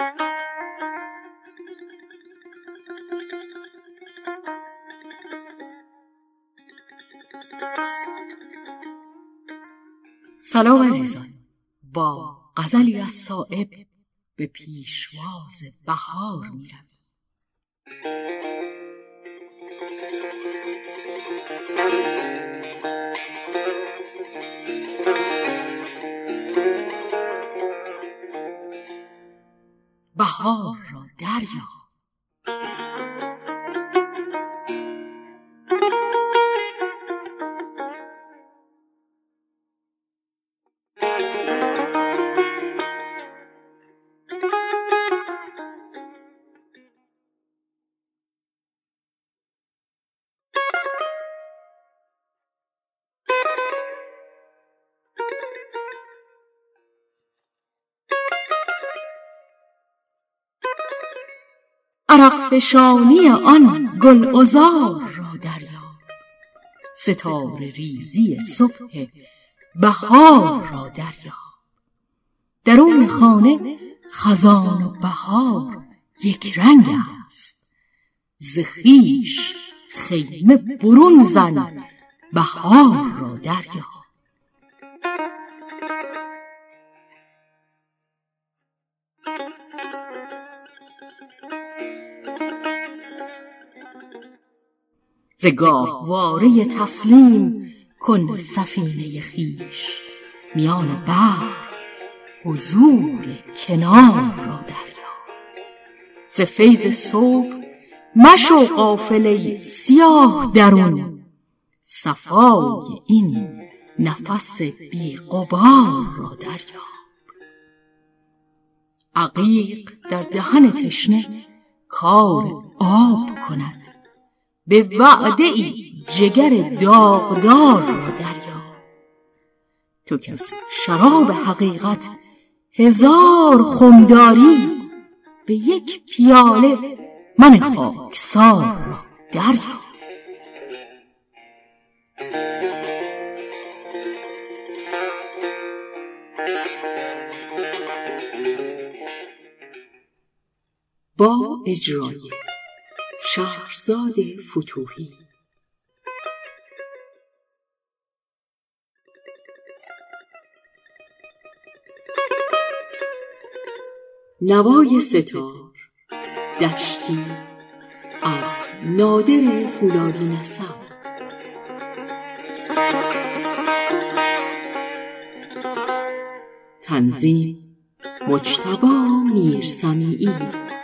سلام عزیزان. با غزلی از صائب به پیشواز بهار می‌رویم. بهار را دریا عرق فشانی آن گل عذار را دریاب. ستاره ریزی صبح بهار را دریاب. درون خانه خزان و بهار یک رنگ است. ز خویش خیمه برون زن بهار را دریاب. ز گاهواره تسلیم کن سفینه خویش. میان بحر حضور کنار را دریاب ز فیض صبح مشو غافل ای سیاه درون. صفای این نفس بی غبار را دریاب عقیق در دهن تشنه کار آب کند. به وعده ای جگر داغدار را دریاب تو از شراب حقیقت هزار خم داری به یک پیاله من خاکسار را دریاب با اجرای شهرزاد فتوحی نوای ستار. دشتی از نادر فولادی نسب. تنظیم مجتبا میرسمیعی. Thank